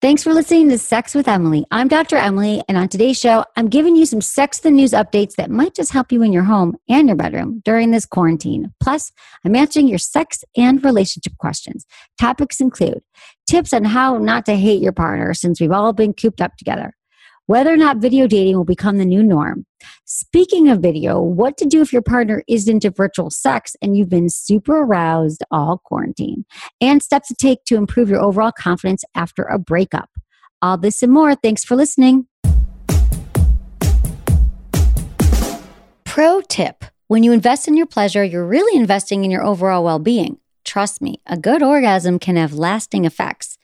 Thanks for listening to Sex with Emily. I'm Dr. Emily, and on today's show, I'm giving you some sex the news updates that might just help you in your home and your bedroom during this quarantine. Plus, I'm answering your sex and relationship questions. Topics include tips on how not to hate your partner since we've all been cooped up together, whether or not video dating will become the new norm. Speaking of video, what to do if your partner is into virtual sex and you've been super aroused all quarantine, and steps to take to improve your overall confidence after a breakup. All this and more. Thanks for listening. Pro tip when you invest in your pleasure, you're really investing in your overall well being. Trust me, a good orgasm can have lasting effects.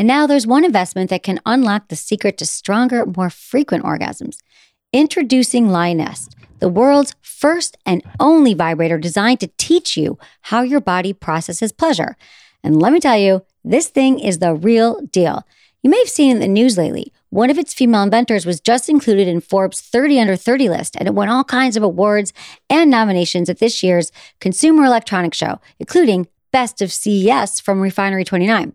And now there's one investment that can unlock the secret to stronger, more frequent orgasms. Introducing Lioness, the world's first and only vibrator designed to teach you how your body processes pleasure. And let me tell you, this thing is the real deal. You may have seen in the news lately. One of its female inventors was just included in Forbes 30 under 30 list, and it won all kinds of awards and nominations at this year's Consumer Electronics Show, including best of CES from Refinery 29.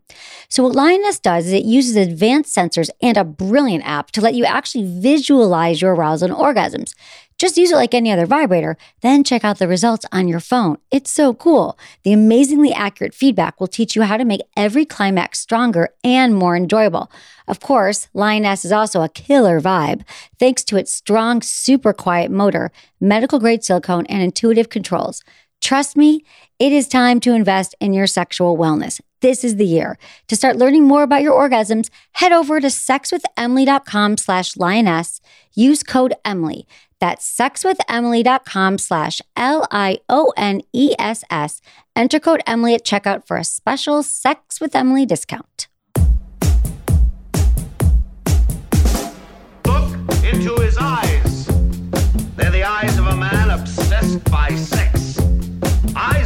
So, what Lioness does is it uses advanced sensors and a brilliant app to let you actually visualize your arousal and orgasms. Just use it like any other vibrator, then check out the results on your phone. It's so cool. The amazingly accurate feedback will teach you how to make every climax stronger and more enjoyable. Of course, Lioness is also a killer vibe thanks to its strong, super quiet motor, medical grade silicone, and intuitive controls. Trust me, it is time to invest in your sexual wellness. This is the year. To start learning more about your orgasms, head over to sexwithemily.com slash lioness. Use code Emily. That's sexwithemily.com slash L-I-O-N-E-S-S. Enter code Emily at checkout for a special Sex with Emily discount. Look into his eyes. They're the eyes of a man obsessed by sex.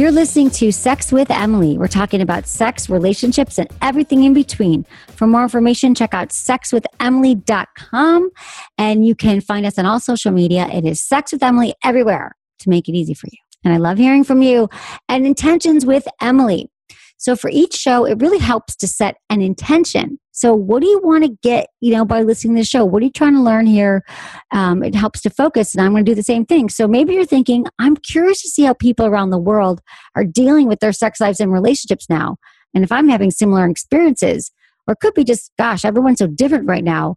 You're listening to Sex with Emily. We're talking about sex, relationships, and everything in between. For more information, check out sexwithemily.com and you can find us on all social media. It is Sex with Emily everywhere to make it easy for you. And I love hearing from you. And intentions with Emily. So for each show, it really helps to set an intention. So what do you want to get, you know, by listening to the show? What are you trying to learn here? Um, it helps to focus, and I'm going to do the same thing. So maybe you're thinking, I'm curious to see how people around the world are dealing with their sex lives and relationships now. And if I'm having similar experiences, or it could be just, gosh, everyone's so different right now.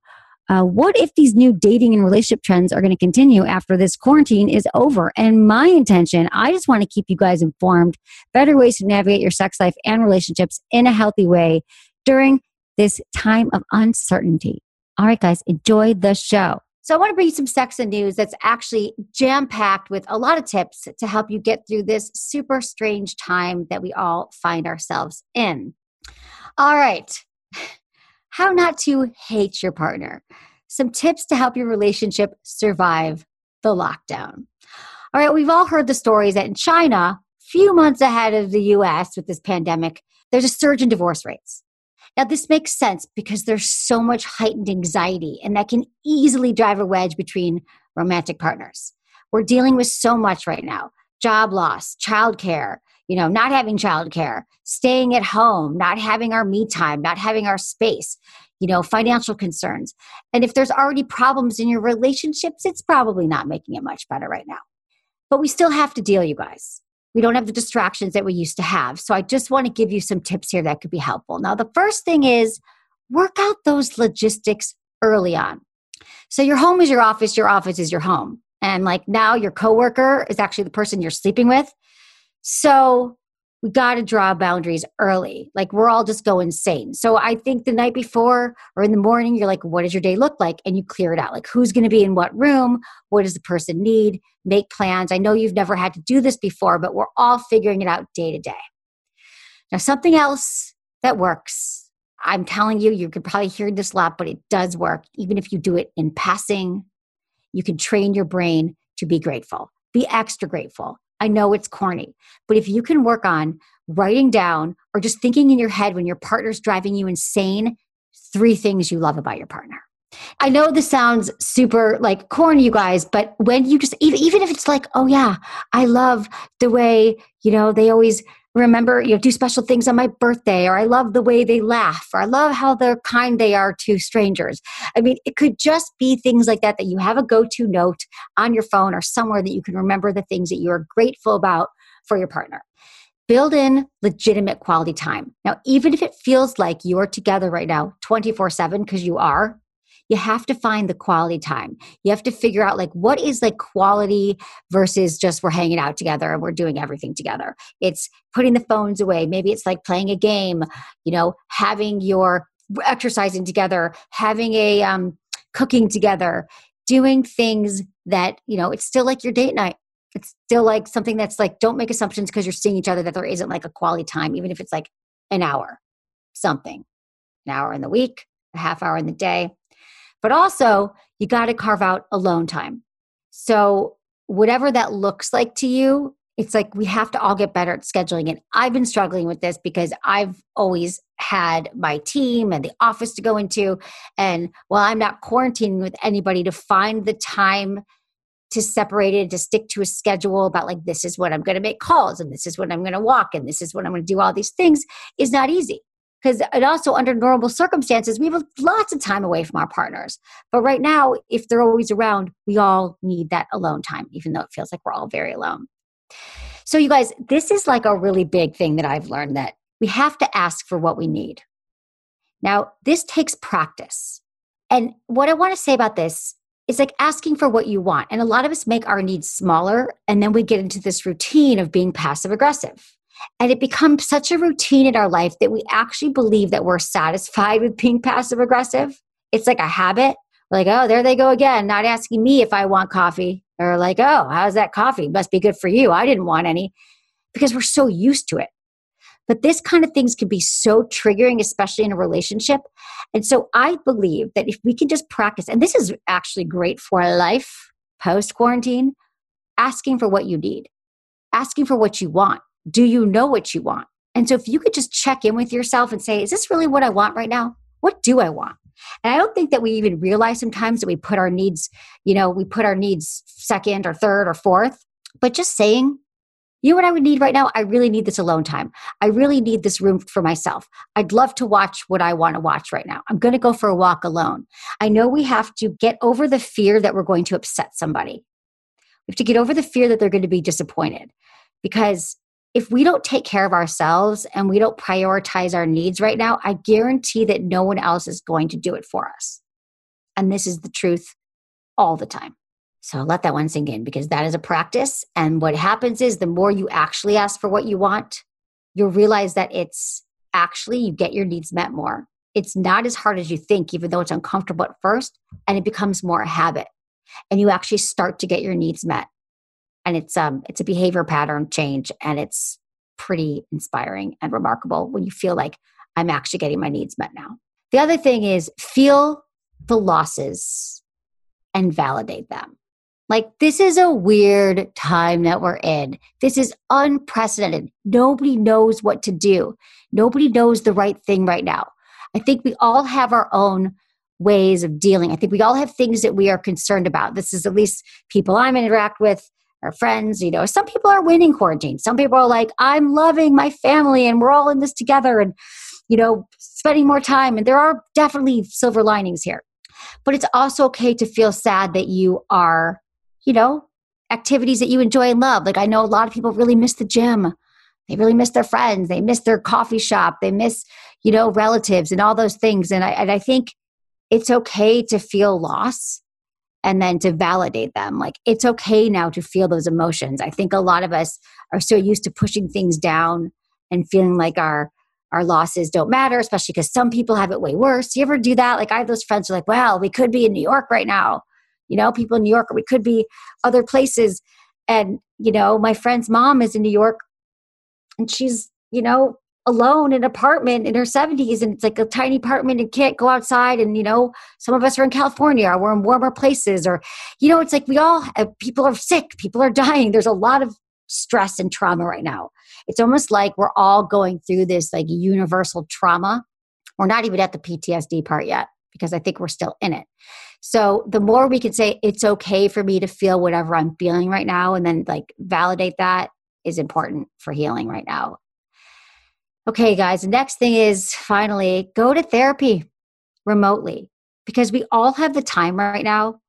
Uh, what if these new dating and relationship trends are going to continue after this quarantine is over? And my intention, I just want to keep you guys informed, better ways to navigate your sex life and relationships in a healthy way during this time of uncertainty. All right, guys, enjoy the show. So, I want to bring you some sex and news that's actually jam packed with a lot of tips to help you get through this super strange time that we all find ourselves in. All right, how not to hate your partner. Some tips to help your relationship survive the lockdown. All right, we've all heard the stories that in China, few months ahead of the US with this pandemic, there's a surge in divorce rates. Now, this makes sense because there's so much heightened anxiety, and that can easily drive a wedge between romantic partners. We're dealing with so much right now job loss, childcare, you know, not having childcare, staying at home, not having our me time, not having our space, you know, financial concerns. And if there's already problems in your relationships, it's probably not making it much better right now. But we still have to deal, you guys. We don't have the distractions that we used to have. So I just want to give you some tips here that could be helpful. Now, the first thing is work out those logistics early on. So your home is your office, your office is your home. And like now your coworker is actually the person you're sleeping with. So we got to draw boundaries early. Like we're all just go insane. So I think the night before or in the morning, you're like, what does your day look like? And you clear it out. Like who's going to be in what room? What does the person need? Make plans. I know you've never had to do this before, but we're all figuring it out day to day. Now, something else that works, I'm telling you, you could probably hear this a lot, but it does work. Even if you do it in passing, you can train your brain to be grateful, be extra grateful I know it's corny, but if you can work on writing down or just thinking in your head when your partner's driving you insane, three things you love about your partner. I know this sounds super like corny, you guys, but when you just even even if it's like, oh yeah, I love the way you know they always remember you know do special things on my birthday or i love the way they laugh or i love how they're kind they are to strangers. I mean it could just be things like that that you have a go-to note on your phone or somewhere that you can remember the things that you are grateful about for your partner. Build in legitimate quality time. Now even if it feels like you're together right now 24 7 because you are you have to find the quality time. You have to figure out like what is like quality versus just we're hanging out together and we're doing everything together. It's putting the phones away. Maybe it's like playing a game, you know, having your exercising together, having a um, cooking together, doing things that, you know, it's still like your date night. It's still like something that's like, don't make assumptions because you're seeing each other that there isn't like a quality time, even if it's like an hour, something, an hour in the week, a half hour in the day. But also, you got to carve out alone time. So, whatever that looks like to you, it's like we have to all get better at scheduling it. I've been struggling with this because I've always had my team and the office to go into. And while I'm not quarantining with anybody to find the time to separate it, to stick to a schedule about like, this is when I'm going to make calls and this is when I'm going to walk and this is when I'm going to do all these things is not easy because it also under normal circumstances we have lots of time away from our partners. But right now if they're always around we all need that alone time even though it feels like we're all very alone. So you guys this is like a really big thing that i've learned that we have to ask for what we need. Now this takes practice. And what i want to say about this is like asking for what you want. And a lot of us make our needs smaller and then we get into this routine of being passive aggressive and it becomes such a routine in our life that we actually believe that we're satisfied with being passive aggressive. It's like a habit. We're like, oh, there they go again, not asking me if I want coffee. Or like, oh, how's that coffee? Must be good for you. I didn't want any because we're so used to it. But this kind of things can be so triggering, especially in a relationship. And so I believe that if we can just practice, and this is actually great for life post quarantine, asking for what you need, asking for what you want do you know what you want? And so if you could just check in with yourself and say, is this really what I want right now? What do I want? And I don't think that we even realize sometimes that we put our needs, you know, we put our needs second or third or fourth. But just saying, you know what I would need right now? I really need this alone time. I really need this room for myself. I'd love to watch what I want to watch right now. I'm going to go for a walk alone. I know we have to get over the fear that we're going to upset somebody. We have to get over the fear that they're going to be disappointed because if we don't take care of ourselves and we don't prioritize our needs right now, I guarantee that no one else is going to do it for us. And this is the truth all the time. So let that one sink in because that is a practice. And what happens is the more you actually ask for what you want, you'll realize that it's actually you get your needs met more. It's not as hard as you think, even though it's uncomfortable at first, and it becomes more a habit. And you actually start to get your needs met and it's um it's a behavior pattern change and it's pretty inspiring and remarkable when you feel like i'm actually getting my needs met now. The other thing is feel the losses and validate them. Like this is a weird time that we're in. This is unprecedented. Nobody knows what to do. Nobody knows the right thing right now. I think we all have our own ways of dealing. I think we all have things that we are concerned about. This is at least people i'm interact with our friends. You know, some people are winning quarantine. Some people are like, I'm loving my family and we're all in this together and, you know, spending more time. And there are definitely silver linings here. But it's also okay to feel sad that you are, you know, activities that you enjoy and love. Like I know a lot of people really miss the gym. They really miss their friends. They miss their coffee shop. They miss, you know, relatives and all those things. And I, and I think it's okay to feel loss and then to validate them. Like it's okay now to feel those emotions. I think a lot of us are so used to pushing things down and feeling like our our losses don't matter, especially because some people have it way worse. You ever do that? Like I have those friends who are like, well, we could be in New York right now. You know, people in New York, or we could be other places. And, you know, my friend's mom is in New York and she's, you know, alone in an apartment in her 70s and it's like a tiny apartment and can't go outside and you know some of us are in california or we're in warmer places or you know it's like we all people are sick people are dying. There's a lot of stress and trauma right now. It's almost like we're all going through this like universal trauma. We're not even at the ptsd part yet because i think we're still in it. So the more we can say it's okay for me to feel whatever i'm feeling right now and then like validate that is important for healing right now Okay, guys, the next thing is finally go to therapy remotely because we all have the time right now.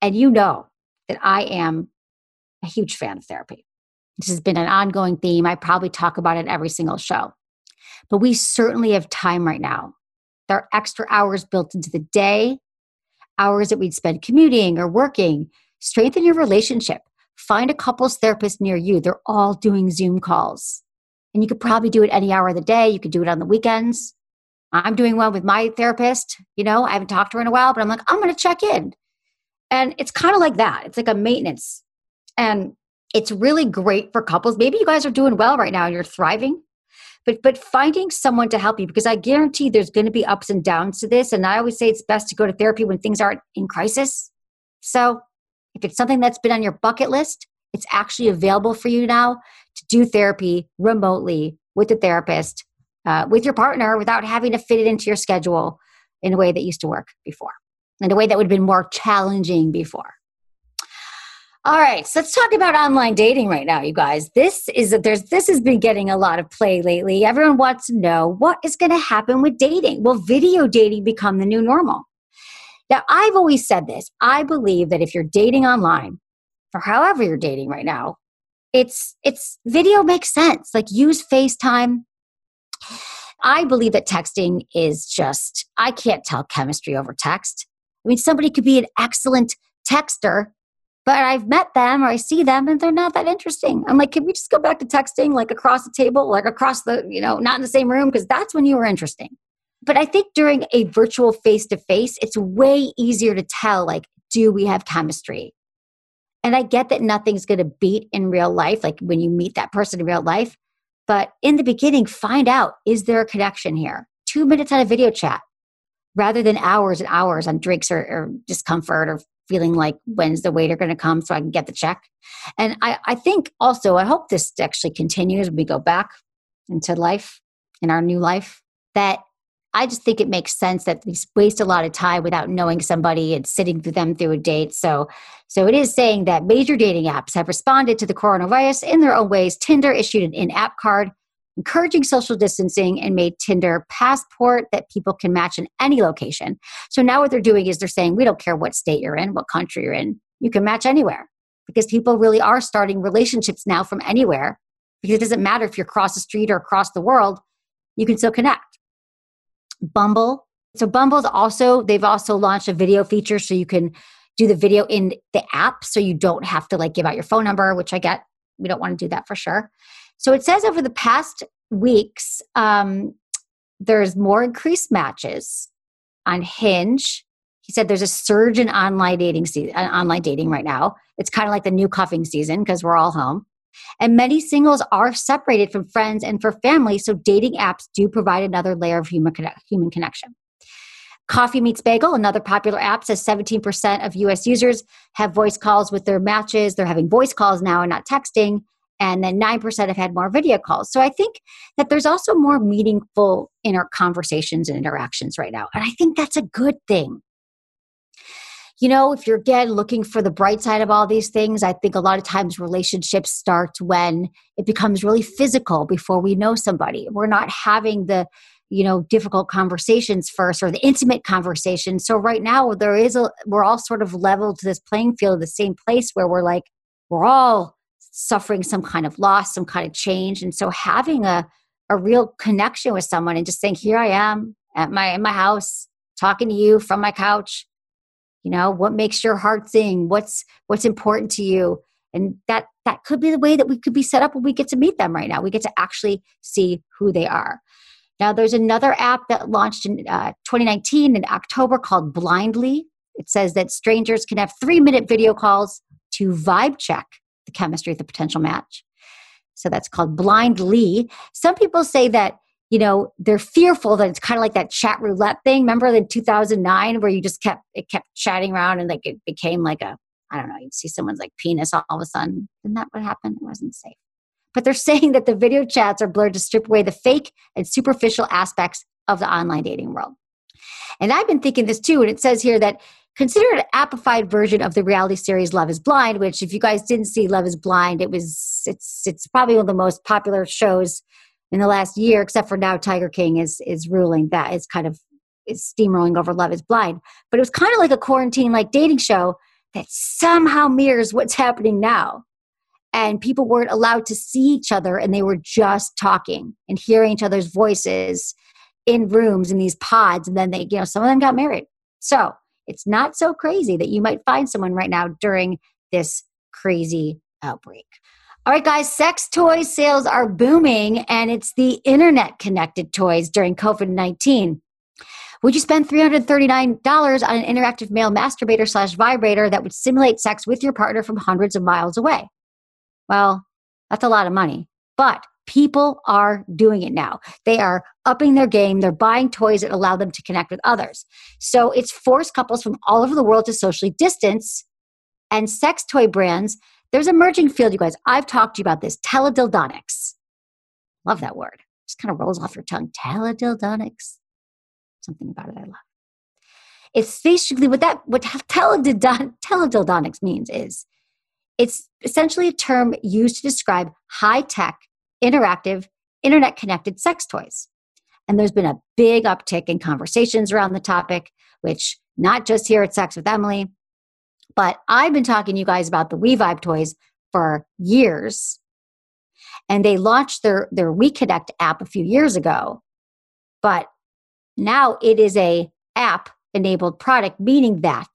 And you know that I am a huge fan of therapy. This has been an ongoing theme. I probably talk about it every single show. But we certainly have time right now. There are extra hours built into the day, hours that we'd spend commuting or working. Strengthen your relationship. Find a couples therapist near you. They're all doing Zoom calls and you could probably do it any hour of the day. You could do it on the weekends. I'm doing one with my therapist. You know, I haven't talked to her in a while, but I'm like, I'm going to check in. And it's kind of like that. It's like a maintenance. And it's really great for couples. Maybe you guys are doing well right now and you're thriving. But but finding someone to help you because I guarantee there's going to be ups and downs to this and I always say it's best to go to therapy when things aren't in crisis. So, if it's something that's been on your bucket list, it's actually available for you now to do therapy remotely with a therapist, uh, with your partner, without having to fit it into your schedule in a way that used to work before, in a way that would have been more challenging before. All right, so let's talk about online dating right now, you guys. This is there's this has been getting a lot of play lately. Everyone wants to know what is going to happen with dating. Will video dating become the new normal? Now, I've always said this. I believe that if you're dating online, or however you're dating right now, it's it's video makes sense. Like use facetime. I believe that texting is just i can't tell chemistry over text. I mean somebody could be an excellent texter but i've met them or i see them and they're not that interesting. I'm like can we just go back to texting like across the table like across the you know not in the same room? Because that's when you were interesting. But i think during a virtual face to face it's way easier to tell like do we have chemistry and I get that nothing's going to beat in real life, like when you meet that person in real life. But in the beginning, find out is there a connection here? Two minutes on a video chat rather than hours and hours on drinks or, or discomfort or feeling like when's the waiter going to come so I can get the check. And I, I think also, I hope this actually continues when we go back into life, in our new life, that I just think it makes sense that we waste a lot of time without knowing somebody and sitting with them through a date. So, so it is saying that major dating apps have responded to the coronavirus in their own ways. Tinder issued an in-app card encouraging social distancing and made Tinder passport that people can match in any location. So now what they're doing is they're saying we don't care what state you're in, what country you're in, you can match anywhere because people really are starting relationships now from anywhere because it doesn't matter if you're across the street or across the world, you can still connect. Bumble. So Bumble's also they've also launched a video feature so you can do the video in the app so you don't have to like give out your phone number, which I get. We don't want to do that for sure. So it says over the past weeks, um, there's more increased matches on Hinge. He said there's a surge in online dating season, uh, online dating right now. It's kind of like the new cuffing season because we're all home. And many singles are separated from friends and for family, so dating apps do provide another layer of human, human connection. Coffee Meets Bagel, another popular app, says 17% of US users have voice calls with their matches. They're having voice calls now and not texting. And then 9% have had more video calls. So I think that there's also more meaningful inner conversations and interactions right now. And I think that's a good thing you know, if you're again looking for the bright side of all these things, I think a lot of times relationships start when it becomes really physical before we know somebody. We're not having the you know difficult conversations first or the intimate conversations so right now there is a we're all sort of leveled to this playing field the same place where we're like we're all suffering some kind of loss some kind of change and so having a a real connection with someone and just saying here i am at my in my house talking to you from my couch you know what makes your heart sing what's what's important to you And that that could be the way that we could be set up when we get to meet them right now. We get to actually see who they are. Now, there's another app that launched in uh, 2019 in October called Blindly. It says that strangers can have three minute video calls to vibe check the chemistry of the potential match. So that's called Blindly. Some people say that you know they're fearful that it's kind of like that chat roulette thing. Remember in 2009 where you just kept it kept chatting around and like it became like a i don't know you'd see someone's like penis all of a sudden. Isn't that what happened? It wasn't safe. But they're saying that the video chats are blurred to strip away the fake and superficial aspects of the online dating world. And i've been thinking this too and it says here that consider an appified version of the reality series Love is Blind, which if you guys didn't see Love is Blind, it was it's it's probably one of the most popular shows in the last year, except for now Tiger King is is ruling that is kind of is steamrolling over Love is Blind. But it was kind of like a quarantine like dating show that somehow mirrors what's happening now. And people weren't allowed to see each other and they were just talking and hearing each other's voices in rooms in these pods. And then they, you know, some of them got married. So it's not so crazy that you might find someone right now during this crazy outbreak. All right, guys, sex toy sales are booming, and it's the internet connected toys during COVID 19. Would you spend $339 on an interactive male masturbator slash vibrator that would simulate sex with your partner from hundreds of miles away? Well, that's a lot of money, but people are doing it now. They are upping their game. They're buying toys that allow them to connect with others. So it's forced couples from all over the world to socially distance, and sex toy brands there's emerging field, you guys. I've talked to you about this. Teledildonics. Love that word. Just kind of rolls off your tongue. Teledildonics. Something about it I love. It's basically what that what teledildonics means is it's essentially a term used to describe high-tech, interactive, internet-connected sex toys. And there's been a big uptick in conversations around the topic, which not just here at Sex with Emily, but I've been talking to you guys about the WeVibe toys for years. And they launched their, their WeConnect app a few years ago. But now it is a app enabled product, meaning that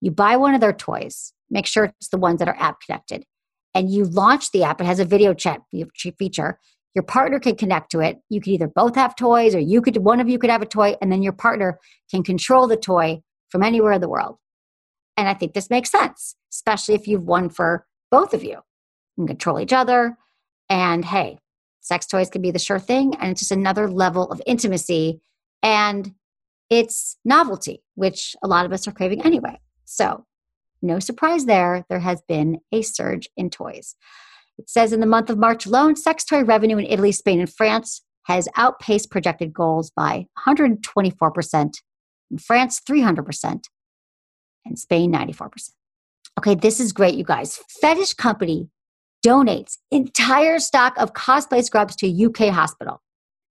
you buy one of their toys, make sure it's the ones that are app connected, and you launch the app. It has a video chat feature. Your partner can connect to it. You could either both have toys or you could one of you could have a toy and then your partner can control the toy from anywhere in the world. And I think this makes sense, especially if you've won for both of you. You can control each other. And hey, sex toys can be the sure thing. And it's just another level of intimacy. And it's novelty, which a lot of us are craving anyway. So, no surprise there, there has been a surge in toys. It says in the month of March alone, sex toy revenue in Italy, Spain, and France has outpaced projected goals by 124%, in France, 300%, and Spain 94%. Okay, this is great, you guys. Fetish Company donates entire stock of cosplay scrubs to UK hospital.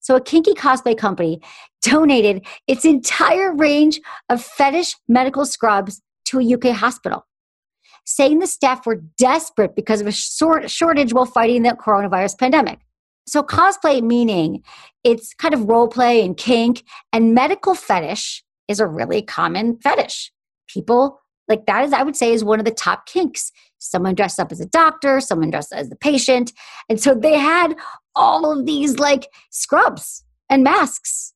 So, a kinky cosplay company donated its entire range of fetish medical scrubs to a UK hospital, saying the staff were desperate because of a short shortage while fighting the coronavirus pandemic. So, cosplay meaning it's kind of role play and kink, and medical fetish is a really common fetish people like that is i would say is one of the top kinks. Someone dressed up as a doctor someone dressed as the patient and so they had all of these like scrubs and masks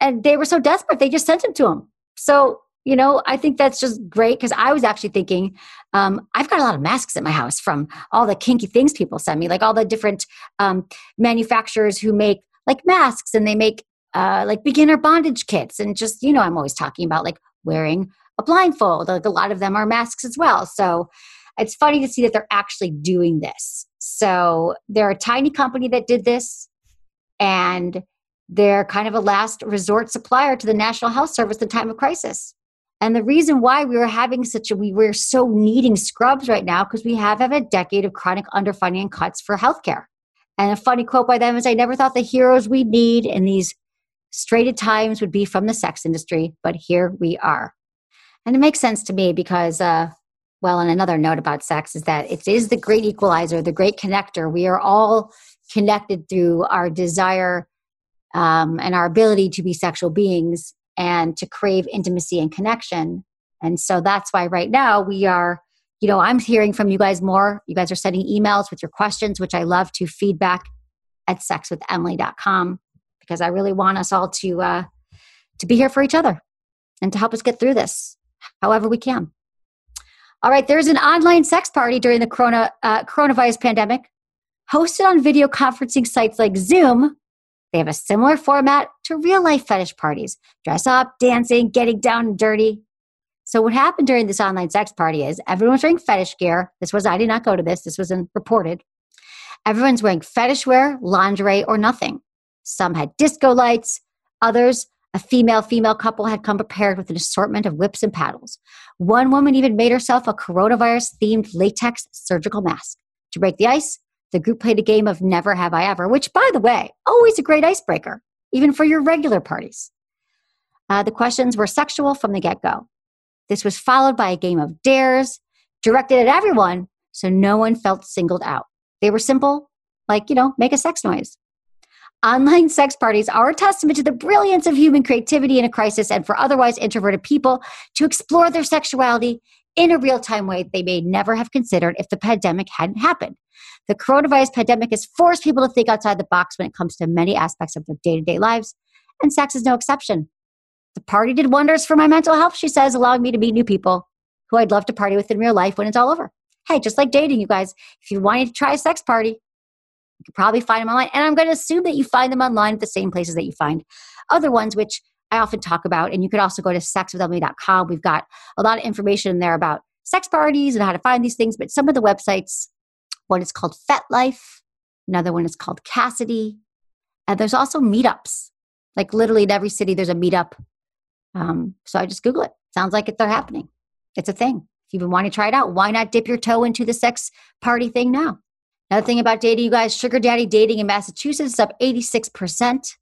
and they were so desperate they just sent them to them so you know i think that's just great because i was actually thinking um, i've got a lot of masks at my house from all the kinky things people send me like all the different um, manufacturers who make like masks and they make uh, like beginner bondage kits and just you know i'm always talking about like wearing a blindfold. Like a lot of them are masks as well. So it's funny to see that they're actually doing this. So they're a tiny company that did this, and they're kind of a last resort supplier to the National Health Service in time of crisis. And the reason why we were having such a we were so needing scrubs right now because we have had a decade of chronic underfunding and cuts for healthcare. And a funny quote by them is I never thought the heroes we need in these straighted times would be from the sex industry, but here we are. And it makes sense to me because, uh, well, and another note about sex is that it is the great equalizer, the great connector. We are all connected through our desire um, and our ability to be sexual beings and to crave intimacy and connection. And so that's why right now we are, you know, I'm hearing from you guys more. You guys are sending emails with your questions, which I love to feedback at sexwithemily.com because I really want us all to uh, to be here for each other and to help us get through this however we can. All right, there's an online sex party during the corona, uh, coronavirus pandemic hosted on video conferencing sites like Zoom. They have a similar format to real life fetish parties dress up, dancing, getting down and dirty. So, what happened during this online sex party is everyone's wearing fetish gear. This was, I did not go to this, this wasn't reported. Everyone's wearing fetish wear, lingerie, or nothing. Some had disco lights, others a female female couple had come prepared with an assortment of whips and paddles. One woman even made herself a coronavirus themed latex surgical mask. To break the ice, the group played a game of Never Have I Ever, which, by the way, always a great icebreaker, even for your regular parties. Uh, the questions were sexual from the get go. This was followed by a game of dares directed at everyone, so no one felt singled out. They were simple, like, you know, make a sex noise. Online sex parties are a testament to the brilliance of human creativity in a crisis and for otherwise introverted people to explore their sexuality in a real time way they may never have considered if the pandemic hadn't happened. The coronavirus pandemic has forced people to think outside the box when it comes to many aspects of their day to day lives, and sex is no exception. The party did wonders for my mental health, she says, allowing me to meet new people who I'd love to party with in real life when it's all over. Hey, just like dating, you guys, if you wanted to try a sex party, you can probably find them online. And I'm going to assume that you find them online at the same places that you find other ones, which I often talk about. And you could also go to sexwithemily.com. We've got a lot of information in there about sex parties and how to find these things. But some of the websites, one is called FetLife, another one is called Kasidie. And there's also meetups. Like literally in every city, there's a meetup. Um, so I just Google it. Sounds like it, they're happening. It's a thing. If you've been wanting to try it out, why not dip your toe into the sex party thing now? Another thing about dating, you guys, sugar daddy dating in Massachusetts is up 86%.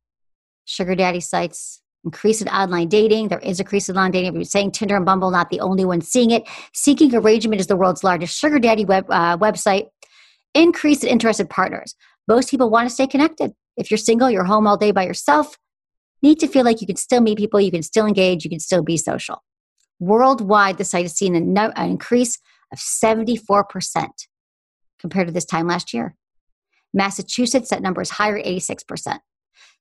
Sugar daddy sites increase in online dating. There is a increase in online dating. We're saying Tinder and Bumble not the only ones seeing it. Seeking Arrangement is the world's largest sugar daddy web, uh, website. Increase in interested partners. Most people want to stay connected. If you're single, you're home all day by yourself, need to feel like you can still meet people, you can still engage, you can still be social. Worldwide, the site has seen an increase of 74% compared to this time last year. Massachusetts, that number is higher, 86%.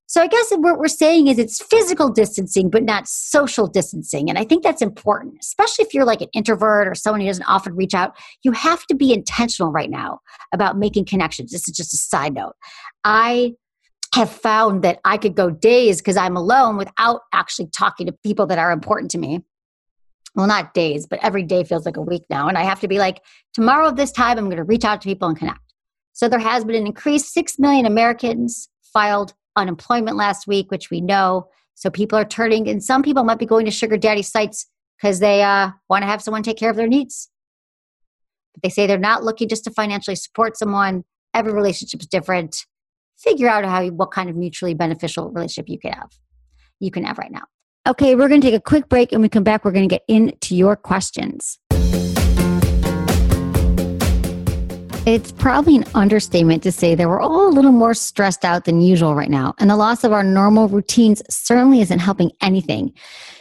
So I guess what we're saying is it's physical distancing, but not social distancing. And I think that's important, especially if you're like an introvert or someone who doesn't often reach out. You have to be intentional right now about making connections. This is just a side note. I have found that I could go days because I'm alone without actually talking to people that are important to me well, not days, but every day feels like a week now. And I have to be like, tomorrow at this time, I'm going to reach out to people and connect. So there has been an increase. Six million Americans filed unemployment last week, which we know. So people are turning, and some people might be going to sugar daddy sites because they uh, want to have someone take care of their needs. But they say they're not looking just to financially support someone. Every relationship is different. Figure out how what kind of mutually beneficial relationship you can have. You can have right now. Okay, we're going to take a quick break and we come back. We're going to get into your questions. It's probably an understatement to say that we're all a little more stressed out than usual right now, and the loss of our normal routines certainly isn't helping anything.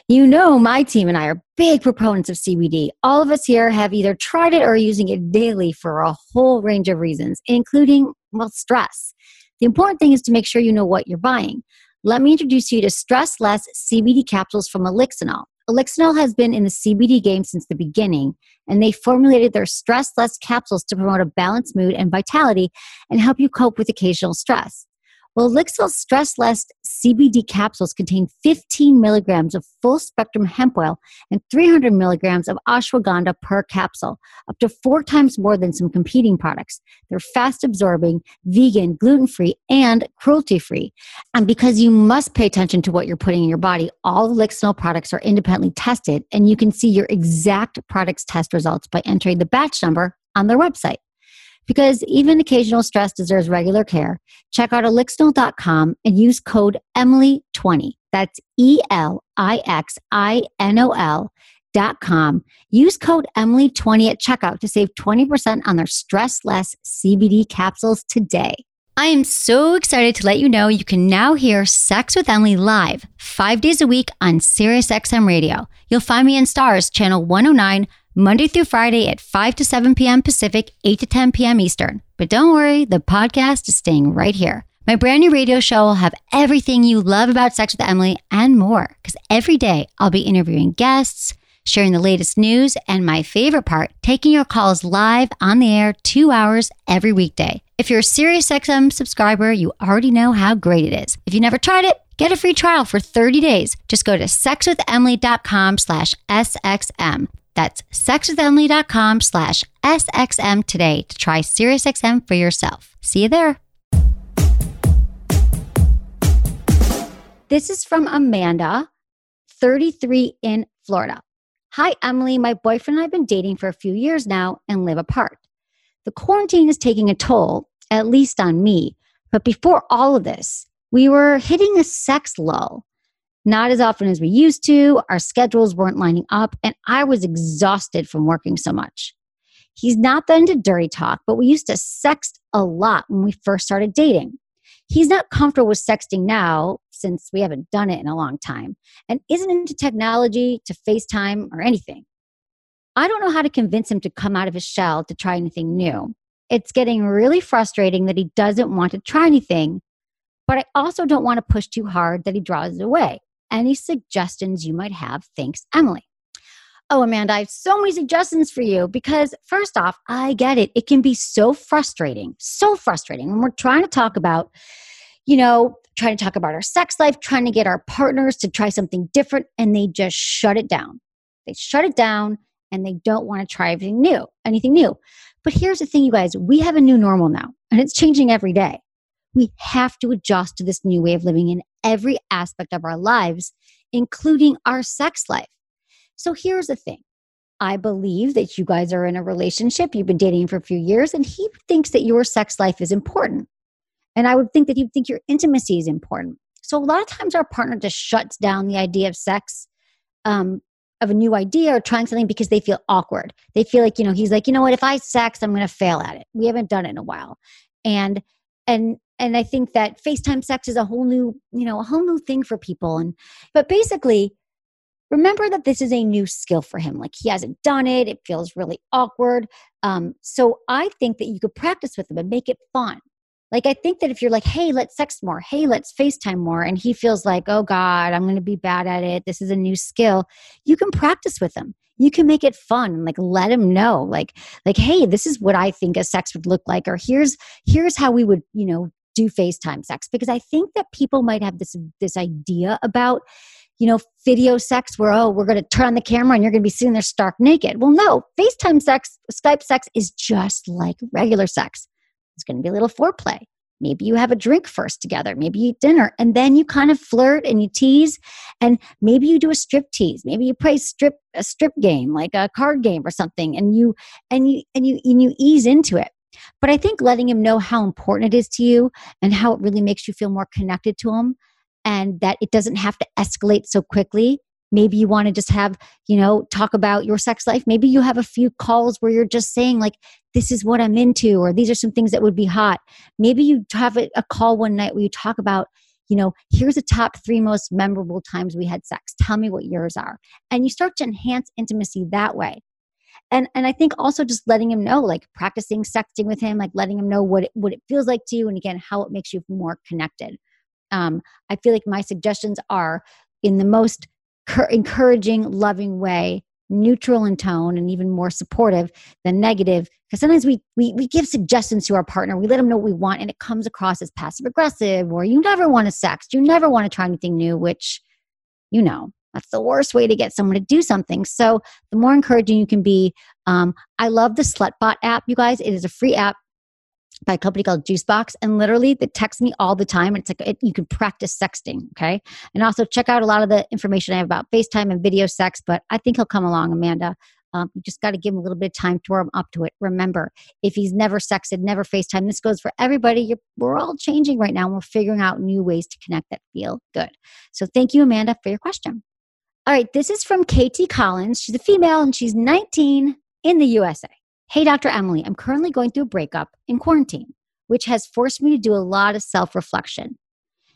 You know, my team and I are big proponents of CBD. All of us here have either tried it or are using it daily for a whole range of reasons, including, well, stress. The important thing is to make sure you know what you're buying. Let me introduce you to Stress Less CBD capsules from Elixinol. Elixinol has been in the CBD game since the beginning, and they formulated their Stress Less capsules to promote a balanced mood and vitality and help you cope with occasional stress. Well, Elixinol Stress Less CBD capsules contain 15 milligrams of full spectrum hemp oil and 300 milligrams of ashwagandha per capsule, up to four times more than some competing products. They're fast absorbing, vegan, gluten free, and cruelty free. And because you must pay attention to what you're putting in your body, all Elixinol products are independently tested, and you can see your exact product's test results by entering the batch number on their website because even occasional stress deserves regular care. Check out elixinol.com and use code EMILY20. That's E L I X I N O L dot com. Use code EMILY20 at checkout to save 20% on their stress less CBD capsules today. I am so excited to let you know you can now hear Sex with Emily live five days a week on SiriusXM Radio. You'll find me in Stars, channel 109 Monday through Friday at 5 to 7 p.m. Pacific, 8 to 10 p.m. Eastern. But don't worry, the podcast is staying right here. My brand new radio show will have everything you love about Sex with Emily and more, because every day I'll be interviewing guests, sharing the latest news, and my favorite part, taking your calls live on the air two hours every weekday. If you're a SiriusXM subscriber, you already know how great it is. If you never tried it, get a free trial for 30 days. Just go to sexwithemily.com slash SXM. That's sexwithemily.com slash SXM today to try SiriusXM for yourself. See you there. This is from Amanda, 33 in Florida. Hi, Emily. My boyfriend and I have been dating for a few years now and live apart. The quarantine is taking a toll, at least on me. But before all of this, we were hitting a sex lull. Not as often as we used to, our schedules weren't lining up, and I was exhausted from working so much. He's not that into dirty talk, but we used to sext a lot when we first started dating. He's not comfortable with sexting now since we haven't done it in a long time and isn't into technology to FaceTime or anything. I don't know how to convince him to come out of his shell to try anything new. It's getting really frustrating that he doesn't want to try anything, but I also don't want to push too hard that he draws away. Any suggestions you might have? Thanks, Emily. Oh, Amanda, I have so many suggestions for you because, first off, I get it. It can be so frustrating, so frustrating when we're trying to talk about, you know, trying to talk about our sex life, trying to get our partners to try something different, and they just shut it down. They shut it down and they don't want to try anything new, anything new. But here's the thing, you guys, we have a new normal now, and it's changing every day. We have to adjust to this new way of living in every aspect of our lives, including our sex life. So here's the thing I believe that you guys are in a relationship, you've been dating for a few years, and he thinks that your sex life is important. And I would think that he'd think your intimacy is important. So a lot of times our partner just shuts down the idea of sex, um, of a new idea or trying something because they feel awkward. They feel like, you know, he's like, you know what, if I sex, I'm gonna fail at it. We haven't done it in a while. And and and I think that FaceTime sex is a whole new, you know, a whole new thing for people. And but basically, remember that this is a new skill for him. Like he hasn't done it, it feels really awkward. Um, so I think that you could practice with him and make it fun. Like I think that if you're like, hey, let's sex more, hey, let's FaceTime more, and he feels like, oh God, I'm gonna be bad at it. This is a new skill, you can practice with him. You can make it fun, like let him know, like, like, hey, this is what I think a sex would look like, or here's here's how we would, you know, do FaceTime sex. Because I think that people might have this this idea about you know, video sex where, oh, we're going to turn on the camera and you're going to be sitting there stark naked. Well, no, FaceTime sex, Skype sex is just like regular sex. It's going to be a little foreplay. Maybe you have a drink first together. Maybe you eat dinner and then you kind of flirt and you tease and maybe you do a strip tease. Maybe you play strip a strip game like a card game or something and you and you and you and you ease into it. But I think letting him know how important it is to you and how it really makes you feel more connected to him and that it doesn't have to escalate so quickly. Maybe you want to just have you know talk about your sex life. Maybe you have a few calls where you're just saying like this is what i'm into or these are some things that would be hot. Maybe you have a, a call one night where you talk about you know here's the top three most memorable times we had sex. Tell me what yours are. And you start to enhance intimacy that way and and i think also just letting him know like practicing sexting with him like letting him know what it, what it feels like to you and again how it makes you more connected. Um, i feel like my suggestions are in the most cur- encouraging, loving way, neutral in tone, and even more supportive than negative. Because sometimes we, we we give suggestions to our partner, we let them know what we want, and it comes across as passive aggressive, or you never want to sex, you never want to try anything new, which you know that's the worst way to get someone to do something. So the more encouraging you can be. Um, I love the Slutbot app, you guys. It is a free app by a company called Juicebox, and literally they text me all the time. It's like it, you can practice sexting, okay? And also check out a lot of the information I have about FaceTime and video sex. But I think he'll come along, Amanda. Um, you just got to give him a little bit of time to warm up to it. Remember, if he's never sexted, never FaceTime, this goes for everybody. You're, we're all changing right now, and we're figuring out new ways to connect that feel good. So thank you, Amanda, for your question. All right, this is from Katie Collins. She's a female and she's 19 in the USA. Hey, Dr. Emily, I'm currently going through a breakup in quarantine, which has forced me to do a lot of self reflection.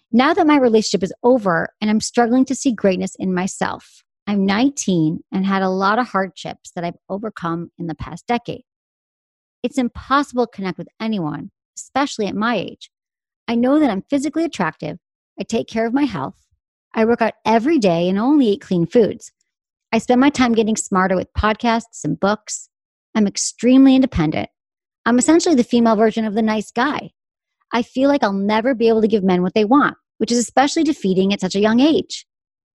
Now that my relationship is over and I'm struggling to see greatness in myself, I'm 19 and had a lot of hardships that I've overcome in the past decade. It's impossible to connect with anyone, especially at my age. I know that I'm physically attractive. I take care of my health. I work out every day and only eat clean foods. I spend my time getting smarter with podcasts and books. I'm extremely independent. I'm essentially the female version of the nice guy. I feel like I'll never be able to give men what they want, which is especially defeating at such a young age.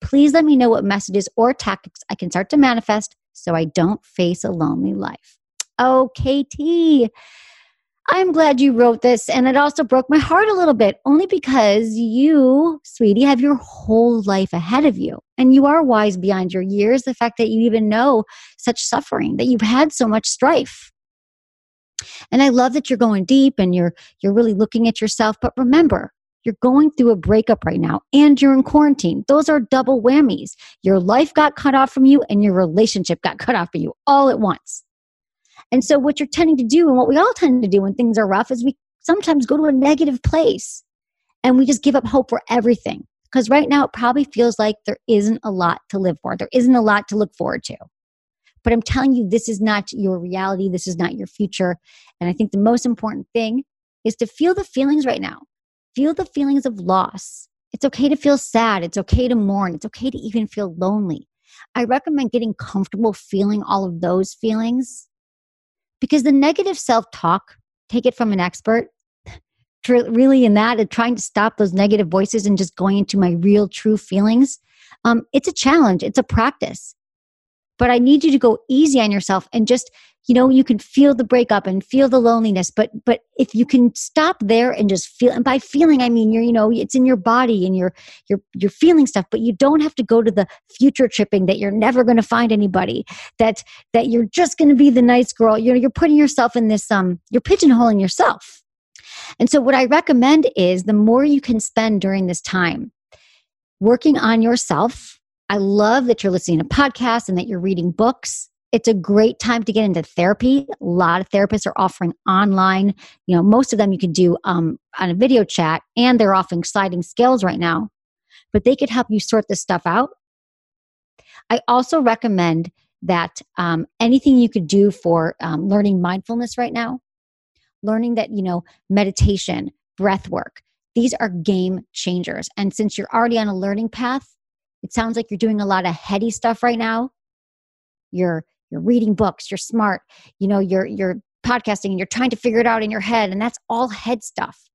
Please let me know what messages or tactics I can start to manifest so I don't face a lonely life. Oh, KT, I'm glad you wrote this. And it also broke my heart a little bit, only because you, sweetie, have your whole life ahead of you. And you are wise beyond your years. The fact that you even know such suffering, that you've had so much strife. And I love that you're going deep and you're you're really looking at yourself. But remember, you're going through a breakup right now and you're in quarantine. Those are double whammies. Your life got cut off from you and your relationship got cut off from you all at once. And so, what you're tending to do, and what we all tend to do when things are rough, is we sometimes go to a negative place and we just give up hope for everything. Because right now, it probably feels like there isn't a lot to live for, there isn't a lot to look forward to. But I'm telling you, this is not your reality, this is not your future. And I think the most important thing is to feel the feelings right now. Feel the feelings of loss. It's okay to feel sad. It's okay to mourn. It's okay to even feel lonely. I recommend getting comfortable feeling all of those feelings because the negative self talk, take it from an expert, really in that, and trying to stop those negative voices and just going into my real, true feelings, um, it's a challenge, it's a practice. But I need you to go easy on yourself and just you know you can feel the breakup and feel the loneliness but but if you can stop there and just feel and by feeling i mean you're you know it's in your body and you're you're you're feeling stuff but you don't have to go to the future tripping that you're never going to find anybody that that you're just going to be the nice girl. You know you're putting yourself in this um you're pigeonholing yourself. And so what i recommend is the more you can spend during this time working on yourself I love that you're listening to podcasts and that you're reading books it's a great time to get into therapy. A lot of therapists are offering online. You know, most of them you can do um, on a video chat, and they're offering sliding scales right now. But they could help you sort this stuff out. I also recommend that um, anything you could do for um, learning mindfulness right now, learning that you know meditation, breath work. These are game changers. And since you're already on a learning path, it sounds like you're doing a lot of heady stuff right now. You're you're reading books you're smart you know you're you're podcasting and you're trying to figure it out in your head and that's all head stuff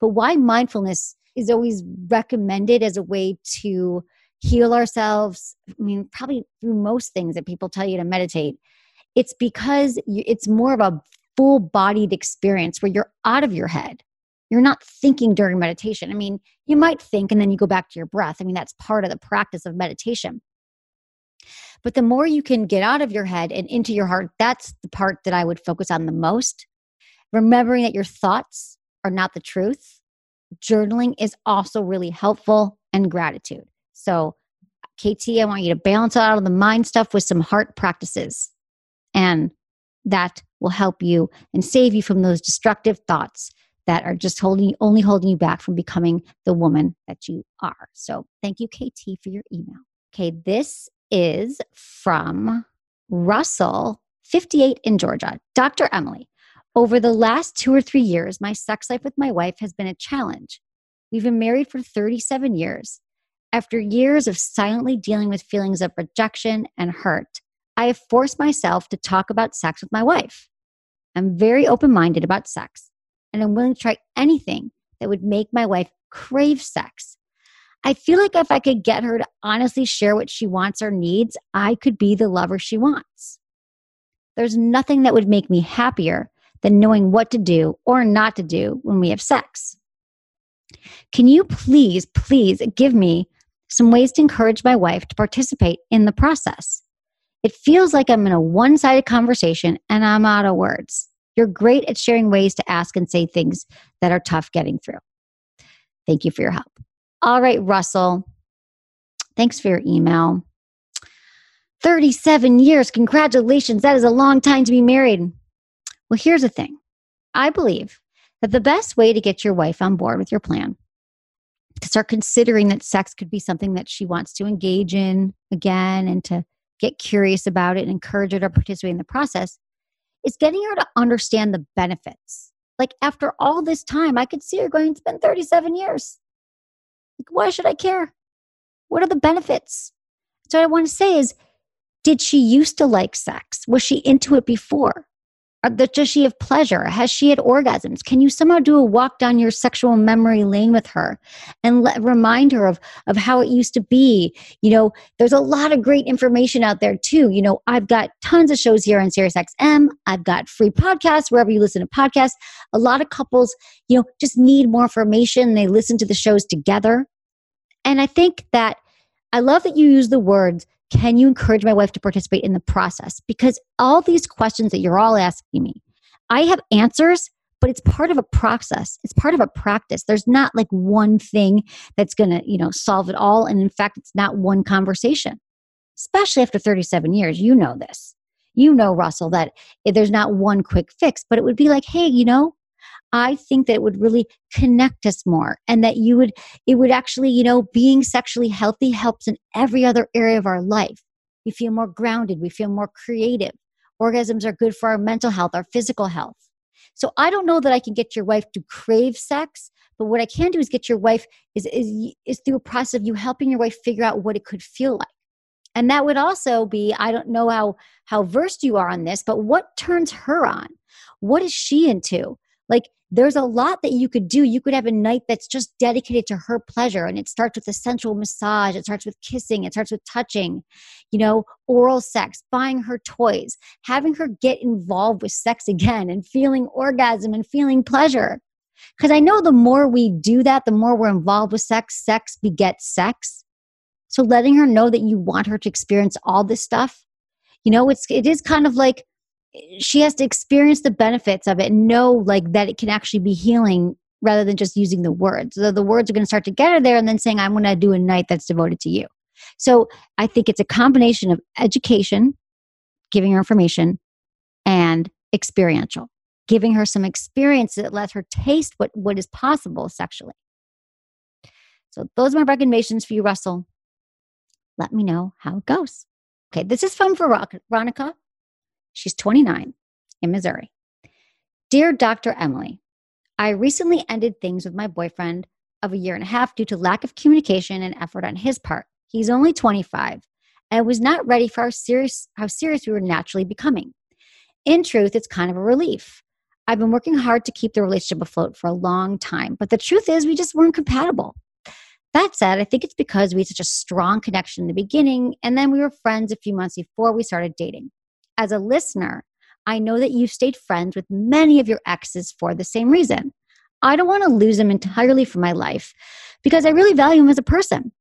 but why mindfulness is always recommended as a way to heal ourselves i mean probably through most things that people tell you to meditate it's because it's more of a full bodied experience where you're out of your head you're not thinking during meditation i mean you might think and then you go back to your breath i mean that's part of the practice of meditation but the more you can get out of your head and into your heart, that's the part that I would focus on the most. Remembering that your thoughts are not the truth. Journaling is also really helpful and gratitude. So, KT, I want you to balance out of the mind stuff with some heart practices. And that will help you and save you from those destructive thoughts that are just holding only holding you back from becoming the woman that you are. So, thank you KT for your email. Okay, this is from Russell, 58 in Georgia. Dr. Emily, over the last two or three years, my sex life with my wife has been a challenge. We've been married for 37 years. After years of silently dealing with feelings of rejection and hurt, I have forced myself to talk about sex with my wife. I'm very open minded about sex, and I'm willing to try anything that would make my wife crave sex I feel like if I could get her to honestly share what she wants or needs, I could be the lover she wants. There's nothing that would make me happier than knowing what to do or not to do when we have sex. Can you please, please give me some ways to encourage my wife to participate in the process? It feels like I'm in a one sided conversation and I'm out of words. You're great at sharing ways to ask and say things that are tough getting through. Thank you for your help. All right, Russell. Thanks for your email. 37 years. Congratulations. That is a long time to be married. Well, here's the thing I believe that the best way to get your wife on board with your plan to start considering that sex could be something that she wants to engage in again and to get curious about it and encourage her to participate in the process is getting her to understand the benefits. Like after all this time, I could see her going, it's been 37 years. Like, why should I care? What are the benefits? So, what I want to say is, did she used to like sex? Was she into it before? Uh, does she have pleasure? Has she had orgasms? Can you somehow do a walk down your sexual memory lane with her and let, remind her of, of how it used to be? You know, there's a lot of great information out there too. You know, I've got tons of shows here on SiriusXM. I've got free podcasts wherever you listen to podcasts. A lot of couples, you know, just need more information. They listen to the shows together. And I think that I love that you use the words can you encourage my wife to participate in the process? Because all these questions that you're all asking me, I have answers, but it's part of a process. It's part of a practice. There's not like one thing that's going to, you know, solve it all and in fact it's not one conversation. Especially after 37 years, you know this. You know, Russell, that eh, there's not one quick fix, but it would be like, hey, you know, I think that it would really connect us more and that you would, it would actually, you know, being sexually healthy helps in every other area of our life. We feel more grounded, we feel more creative. Orgasms are good for our mental health, our physical health. So I don't know that I can get your wife to crave sex, but what I can do is get your wife is, is, is through a process of you helping your wife figure out what it could feel like. And that would also be, I don't know how how versed you are on this, but what turns her on? What is she into? Like there's a lot that you could do. You could have a night that's just dedicated to her pleasure. And it starts with a sensual massage, it starts with kissing, it starts with touching, you know, oral sex, buying her toys, having her get involved with sex again and feeling orgasm and feeling pleasure. Because I know the more we do that, the more we're involved with sex, sex begets sex. So letting her know that you want her to experience all this stuff, you know, it's it is kind of like she has to experience the benefits of it and know like that it can actually be healing rather than just using the words. So the words are going to start to get her there and then saying, I'm going to do a night that's devoted to you. So I think it's a combination of education, giving her information, and experiential, giving her some experience that lets her taste what, what is possible sexually. So those are my recommendations for you, Russell. Let me know how it goes. Okay, this is fun from Veronica. She's 29 in Missouri. Dear Dr. Emily, I recently ended things with my boyfriend of a year and a half due to lack of communication and effort on his part. He's only 25 and was not ready for how serious, how serious we were naturally becoming. In truth, it's kind of a relief. I've been working hard to keep the relationship afloat for a long time, but the truth is, we just weren't compatible. That said, I think it's because we had such a strong connection in the beginning, and then we were friends a few months before we started dating as a listener, I know that you've stayed friends with many of your exes for the same reason. I don't want to lose them entirely from my life because I really value them as a person.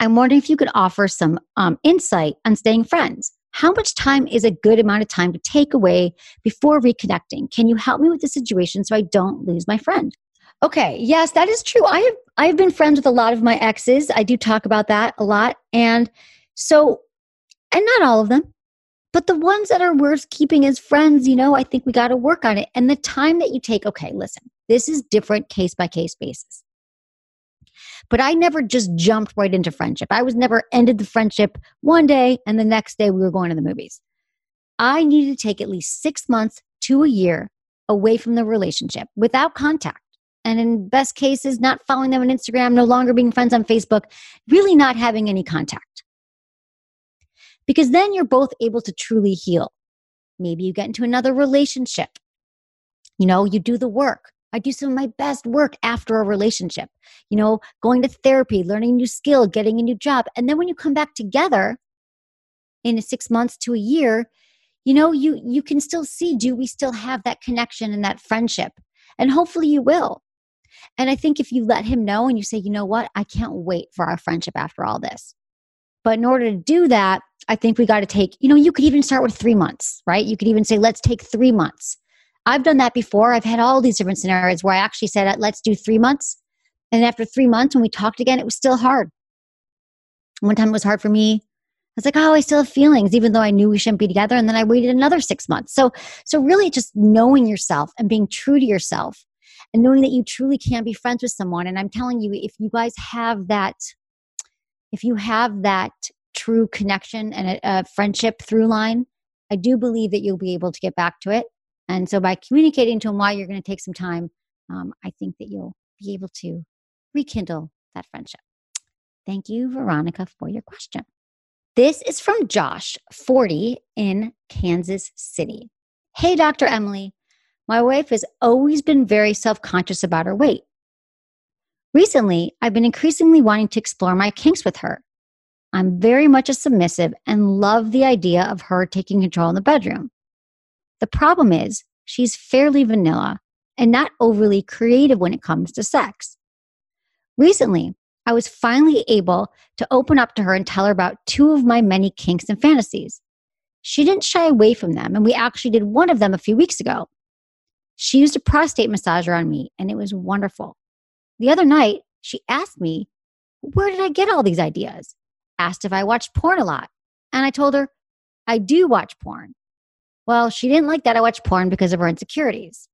I'm wondering if you could offer some um, insight on staying friends. How much time is a good amount of time to take away before reconnecting? Can you help me with the situation so I don't lose my friend? Okay, yes, that is true. I have I've been friends with a lot of my exes. I do talk about that a lot. And so and not all of them. But the ones that are worth keeping as friends, you know, I think we got to work on it. And the time that you take, okay, listen, this is different case by case basis. But I never just jumped right into friendship. I was never ended the friendship one day and the next day we were going to the movies. I needed to take at least six months to a year away from the relationship without contact. And in best cases, not following them on Instagram, no longer being friends on Facebook, really not having any contact because then you're both able to truly heal. Maybe you get into another relationship. You know, you do the work. I do some of my best work after a relationship, you know, going to therapy, learning new skill, getting a new job. And then when you come back together in six months to a year, you know, you, you can still see do we still have that connection and that friendship? And hopefully you will. And I think if you let him know and you say, you know what, I can't wait for our friendship after all this. But in order to do that, I think we got to take, you know, you could even start with three months, right? You could even say, let's take three months. I've done that before. I've had all these different scenarios where I actually said, uh, let's do three months. And after three months, when we talked again, it was still hard. One time it was hard for me. I was like, oh, I still have feelings, even though I knew we shouldn't be together. And then I waited another six months. So, so really just knowing yourself and being true to yourself and knowing that you truly can be friends with someone. And I'm telling you, if you guys have that, if you have that true connection and a, a friendship through line, I do believe that you'll be able to get back to it. And so by communicating to them why you're going to take some time, um, I think that you'll be able to rekindle that friendship. Thank you, Veronica, for your question. This is from Josh, 40, in Kansas City. Hey, Dr. Emily. My wife has always been very self conscious about her weight. Recently, I've been increasingly wanting to explore my kinks with her. I'm very much a submissive and love the idea of her taking control in the bedroom. The problem is, she's fairly vanilla and not overly creative when it comes to sex. Recently, I was finally able to open up to her and tell her about two of my many kinks and fantasies. She didn't shy away from them, and we actually did one of them a few weeks ago. She used a prostate massager on me, and it was wonderful. The other night, she asked me, Where did I get all these ideas? Asked if I watched porn a lot. And I told her, I do watch porn. Well, she didn't like that I watch porn because of her insecurities.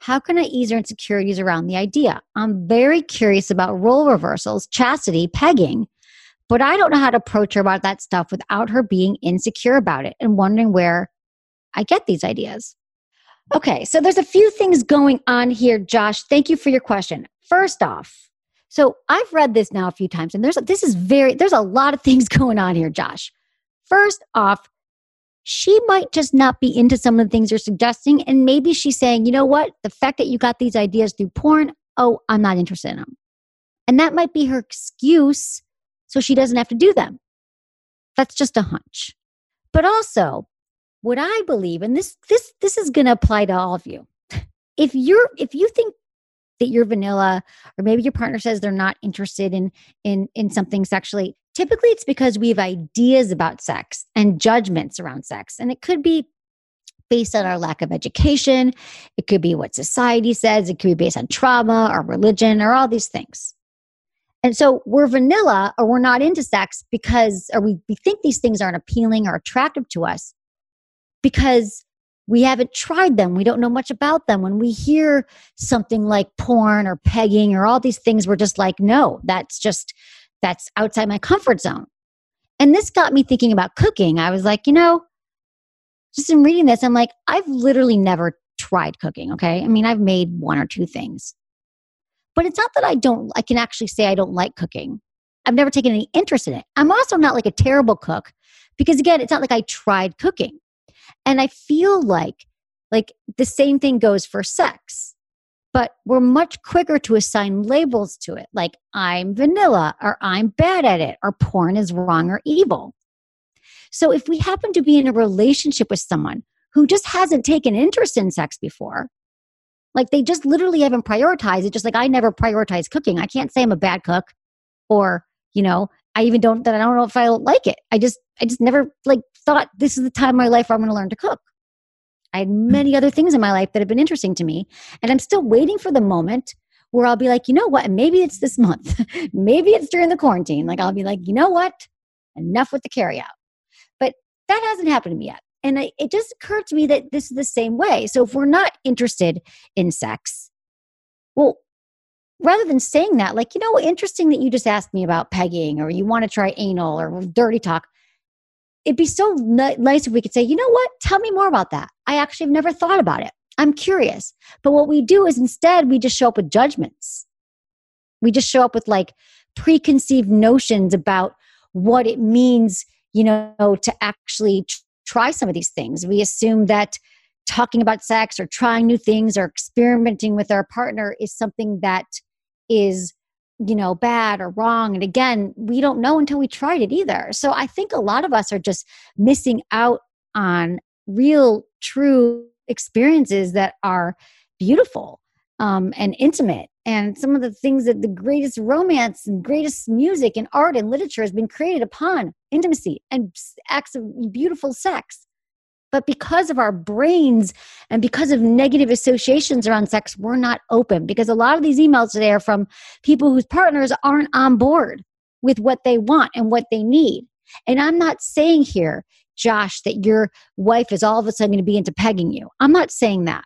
How can I ease her insecurities around the idea? I'm very curious about role reversals, chastity, pegging, but I don't know how to approach her about that stuff without her being insecure about it and wondering where I get these ideas. Okay, so there's a few things going on here, Josh. Thank you for your question. First off, so I've read this now a few times, and there's this is very there's a lot of things going on here, Josh. First off, she might just not be into some of the things you're suggesting. And maybe she's saying, you know what? The fact that you got these ideas through porn, oh, I'm not interested in them. And that might be her excuse so she doesn't have to do them. That's just a hunch. But also, what I believe, and this this this is gonna apply to all of you. If you're if you think that you're vanilla, or maybe your partner says they're not interested in in in something sexually, typically it's because we have ideas about sex and judgments around sex. And it could be based on our lack of education, it could be what society says, it could be based on trauma or religion or all these things. And so we're vanilla or we're not into sex because, or we, we think these things aren't appealing or attractive to us because we haven't tried them. We don't know much about them. When we hear something like porn or pegging or all these things, we're just like, no, that's just that's outside my comfort zone. And this got me thinking about cooking. I was like, you know, just in reading this, I'm like, I've literally never tried cooking. Okay. I mean, I've made one or two things, but it's not that I don't, I can actually say I don't like cooking. I've never taken any interest in it. I'm also not like a terrible cook because again, it's not like I tried cooking. And I feel like, like the same thing goes for sex but we're much quicker to assign labels to it, like I'm vanilla or I'm bad at it or porn is wrong or evil. So if we happen to be in a relationship with someone who just hasn't taken interest in sex before, like they just literally haven't prioritized it, just like I never prioritize cooking. I can't say I'm a bad cook or, you know, I even don't that I don't know if I like it. I just I just never like thought this is the time in my life where I'm going to learn to cook. I had hmm. many other things in my life that have been interesting to me. And I'm still waiting for the moment where I'll be like, you know what? Maybe it's this month. maybe it's during the quarantine. Like, I'll be like, you know what? Enough with the carry out. But that hasn't happened to me yet. And I, it just occurred to me that this is the same way. So if we're not interested in sex, well, rather than saying that, like, you know, interesting that you just asked me about pegging or you want to try anal or dirty talk it'd be so nice if we could say, you know what? Tell me more about that. I actually have never thought about it. I'm curious. But what we do is instead we just show up with judgments. We just show up with like preconceived notions about what it means, you know, to actually try some of these things. We assume that talking about sex or trying new things or experimenting with our partner is something that is you know, bad or wrong. And again, we don't know until we tried it either. So I think a lot of us are just missing out on real, true experiences that are beautiful um, and intimate. And some of the things that the greatest romance and greatest music and art and literature has been created upon intimacy and acts of beautiful sex. But because of our brains and because of negative associations around sex, we're not open. Because a lot of these emails today are from people whose partners aren't on board with what they want and what they need. And I'm not saying here, Josh, that your wife is all of a sudden going to be into pegging you. I'm not saying that.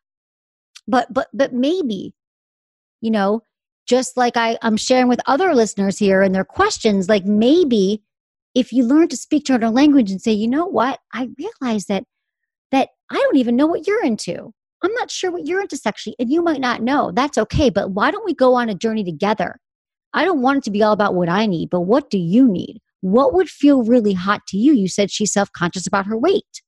But but but maybe you know, just like I, I'm sharing with other listeners here and their questions, like maybe if you learn to speak to her language and say, you know what, I realize that I don't even know what you're into. I'm not sure what you're into sexually, and you might not know. That's okay, but why don't we go on a journey together? I don't want it to be all about what I need, but what do you need? What would feel really hot to you? You said she's self conscious about her weight.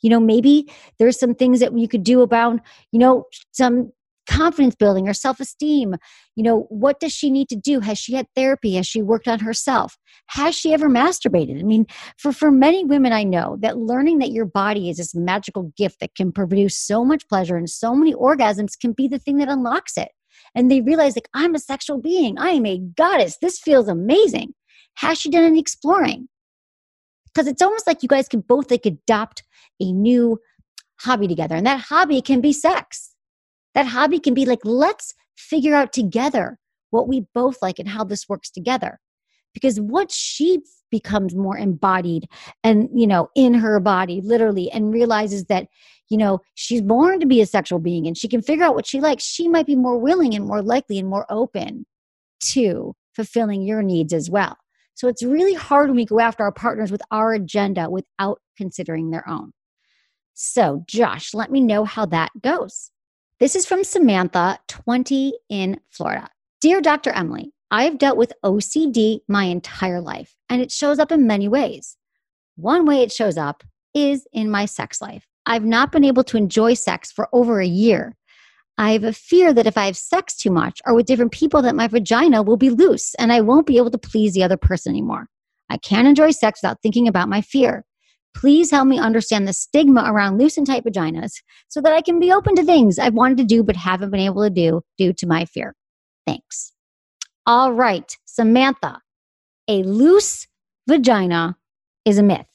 You know, maybe there's some things that you could do about, you know, some confidence building or self esteem. You know, what does she need to do? Has she had therapy? Has she worked on herself? Has she ever masturbated? I mean, for, for many women I know, that learning that your body is this magical gift that can produce so much pleasure and so many orgasms can be the thing that unlocks it. And they realize, like, I'm a sexual being, I am a goddess. This feels amazing. Has she done any exploring? Because it's almost like you guys can both like adopt a new hobby together. And that hobby can be sex. That hobby can be like, let's figure out together what we both like and how this works together. Because once she becomes more embodied and, you know, in her body, literally, and realizes that, you know, she's born to be a sexual being and she can figure out what she likes, she might be more willing and more likely and more open to fulfilling your needs as well. So it's really hard when we go after our partners with our agenda without considering their own. So, Josh, let me know how that goes. This is from Samantha, 20 in Florida. Dear Dr. Emily, I have dealt with OCD my entire life, and it shows up in many ways. One way it shows up is in my sex life. I've not been able to enjoy sex for over a year. I have a fear that if I have sex too much or with different people, that my vagina will be loose and I won't be able to please the other person anymore. I can't enjoy sex without thinking about my fear. Please help me understand the stigma around loose and tight vaginas so that I can be open to things I've wanted to do but haven't been able to do due to my fear. Thanks. All right, Samantha, a loose vagina is a myth.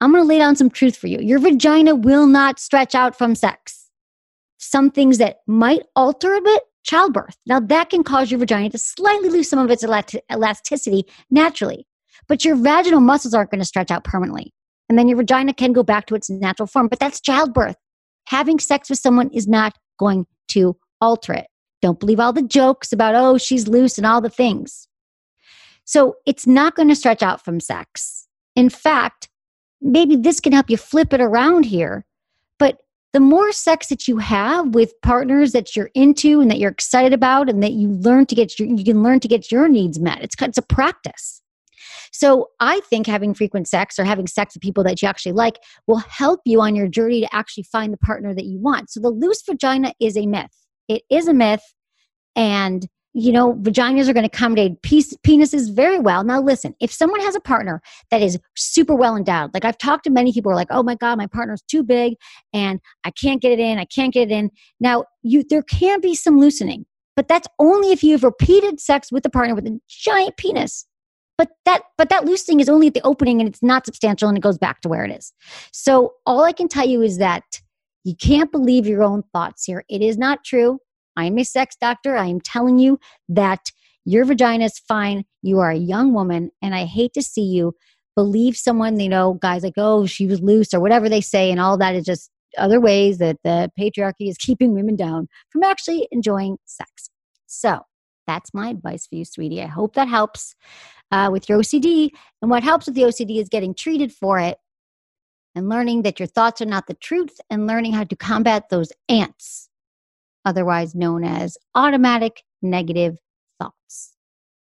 I'm going to lay down some truth for you. Your vagina will not stretch out from sex. Some things that might alter a bit, childbirth. Now, that can cause your vagina to slightly lose some of its elasticity naturally, but your vaginal muscles aren't going to stretch out permanently and then your vagina can go back to its natural form. But that's childbirth. Having sex with someone is not going to alter it. Don't believe all the jokes about, oh, she's loose and all the things. So it's not going to stretch out from sex. In fact, maybe this can help you flip it around here. But the more sex that you have with partners that you're into and that you're excited about and that you learn to get your, you can learn to get your needs met. It's, it's a practice. So I think having frequent sex or having sex with people that you actually like will help you on your journey to actually find the partner that you want. So the loose vagina is a myth. It is a myth. And you know, vaginas are going to accommodate penises very well. Now, listen, if someone has a partner that is super well endowed, like I've talked to many people who are like, oh my God, my partner's too big and I can't get it in, I can't get it in. Now, you there can be some loosening, but that's only if you have repeated sex with a partner with a giant penis but that but that loosening is only at the opening and it's not substantial and it goes back to where it is. So all i can tell you is that you can't believe your own thoughts here. It is not true. I am a sex doctor. I am telling you that your vagina is fine. You are a young woman and i hate to see you believe someone you know guys like oh she was loose or whatever they say and all that is just other ways that the patriarchy is keeping women down from actually enjoying sex. So that's my advice for you, sweetie. I hope that helps uh, with your OCD. And what helps with the OCD is getting treated for it and learning that your thoughts are not the truth and learning how to combat those ants, otherwise known as automatic negative thoughts.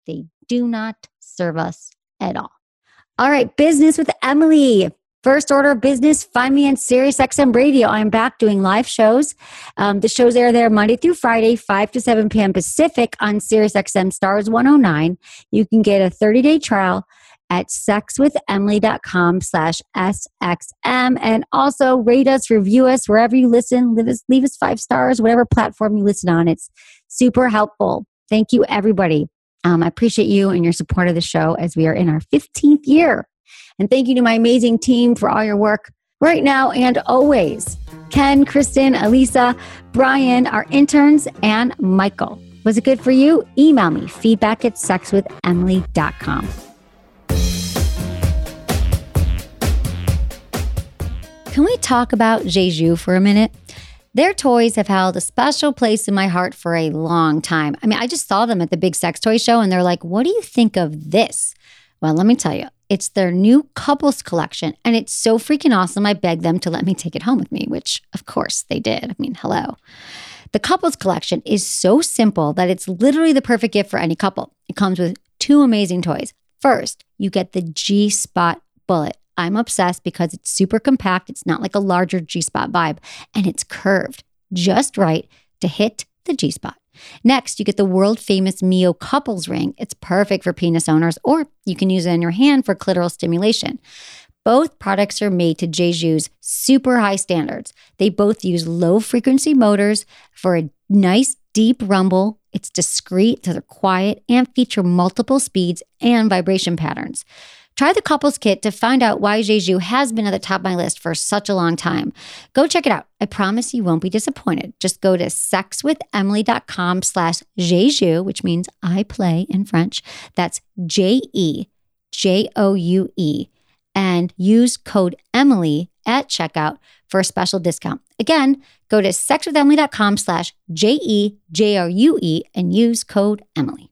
They do not serve us at all. All right, business with Emily. First order of business, find me on SiriusXM Radio. I'm back doing live shows. Um, the shows air there Monday through Friday, 5 to 7 p.m. Pacific on SiriusXM Stars 109. You can get a 30-day trial at sexwithemily.com slash SXM. And also rate us, review us wherever you listen. Leave us, leave us five stars, whatever platform you listen on. It's super helpful. Thank you, everybody. Um, I appreciate you and your support of the show as we are in our 15th year. And thank you to my amazing team for all your work right now and always. Ken, Kristen, Elisa, Brian, our interns, and Michael. Was it good for you? Email me feedback at sexwithemily.com. Can we talk about Je Joue for a minute? Their toys have held a special place in my heart for a long time. I mean, I just saw them at the big sex toy show and they're like, What do you think of this? Well, let me tell you, it's their new couples collection and it's so freaking awesome. I begged them to let me take it home with me, which of course they did. I mean, hello. The couples collection is so simple that it's literally the perfect gift for any couple. It comes with two amazing toys. First, you get the G Spot Bullet. I'm obsessed because it's super compact. It's not like a larger G Spot vibe, and it's curved just right to hit the G Spot. Next, you get the world famous Mio couples ring. It's perfect for penis owners, or you can use it in your hand for clitoral stimulation. Both products are made to Je Joue's super high standards. They both use low frequency motors for a nice deep rumble. It's discreet, so they're quiet, and feature multiple speeds and vibration patterns. Try the couples kit to find out why Je Joue has been at the top of my list for such a long time. Go check it out. I promise you won't be disappointed. Just go to sexwithemily.com slash Je Joue, which means I play in French. That's J E J O U E. And use code Emily at checkout for a special discount. Again, go to sexwithemily.com slash J E J O U E and use code Emily.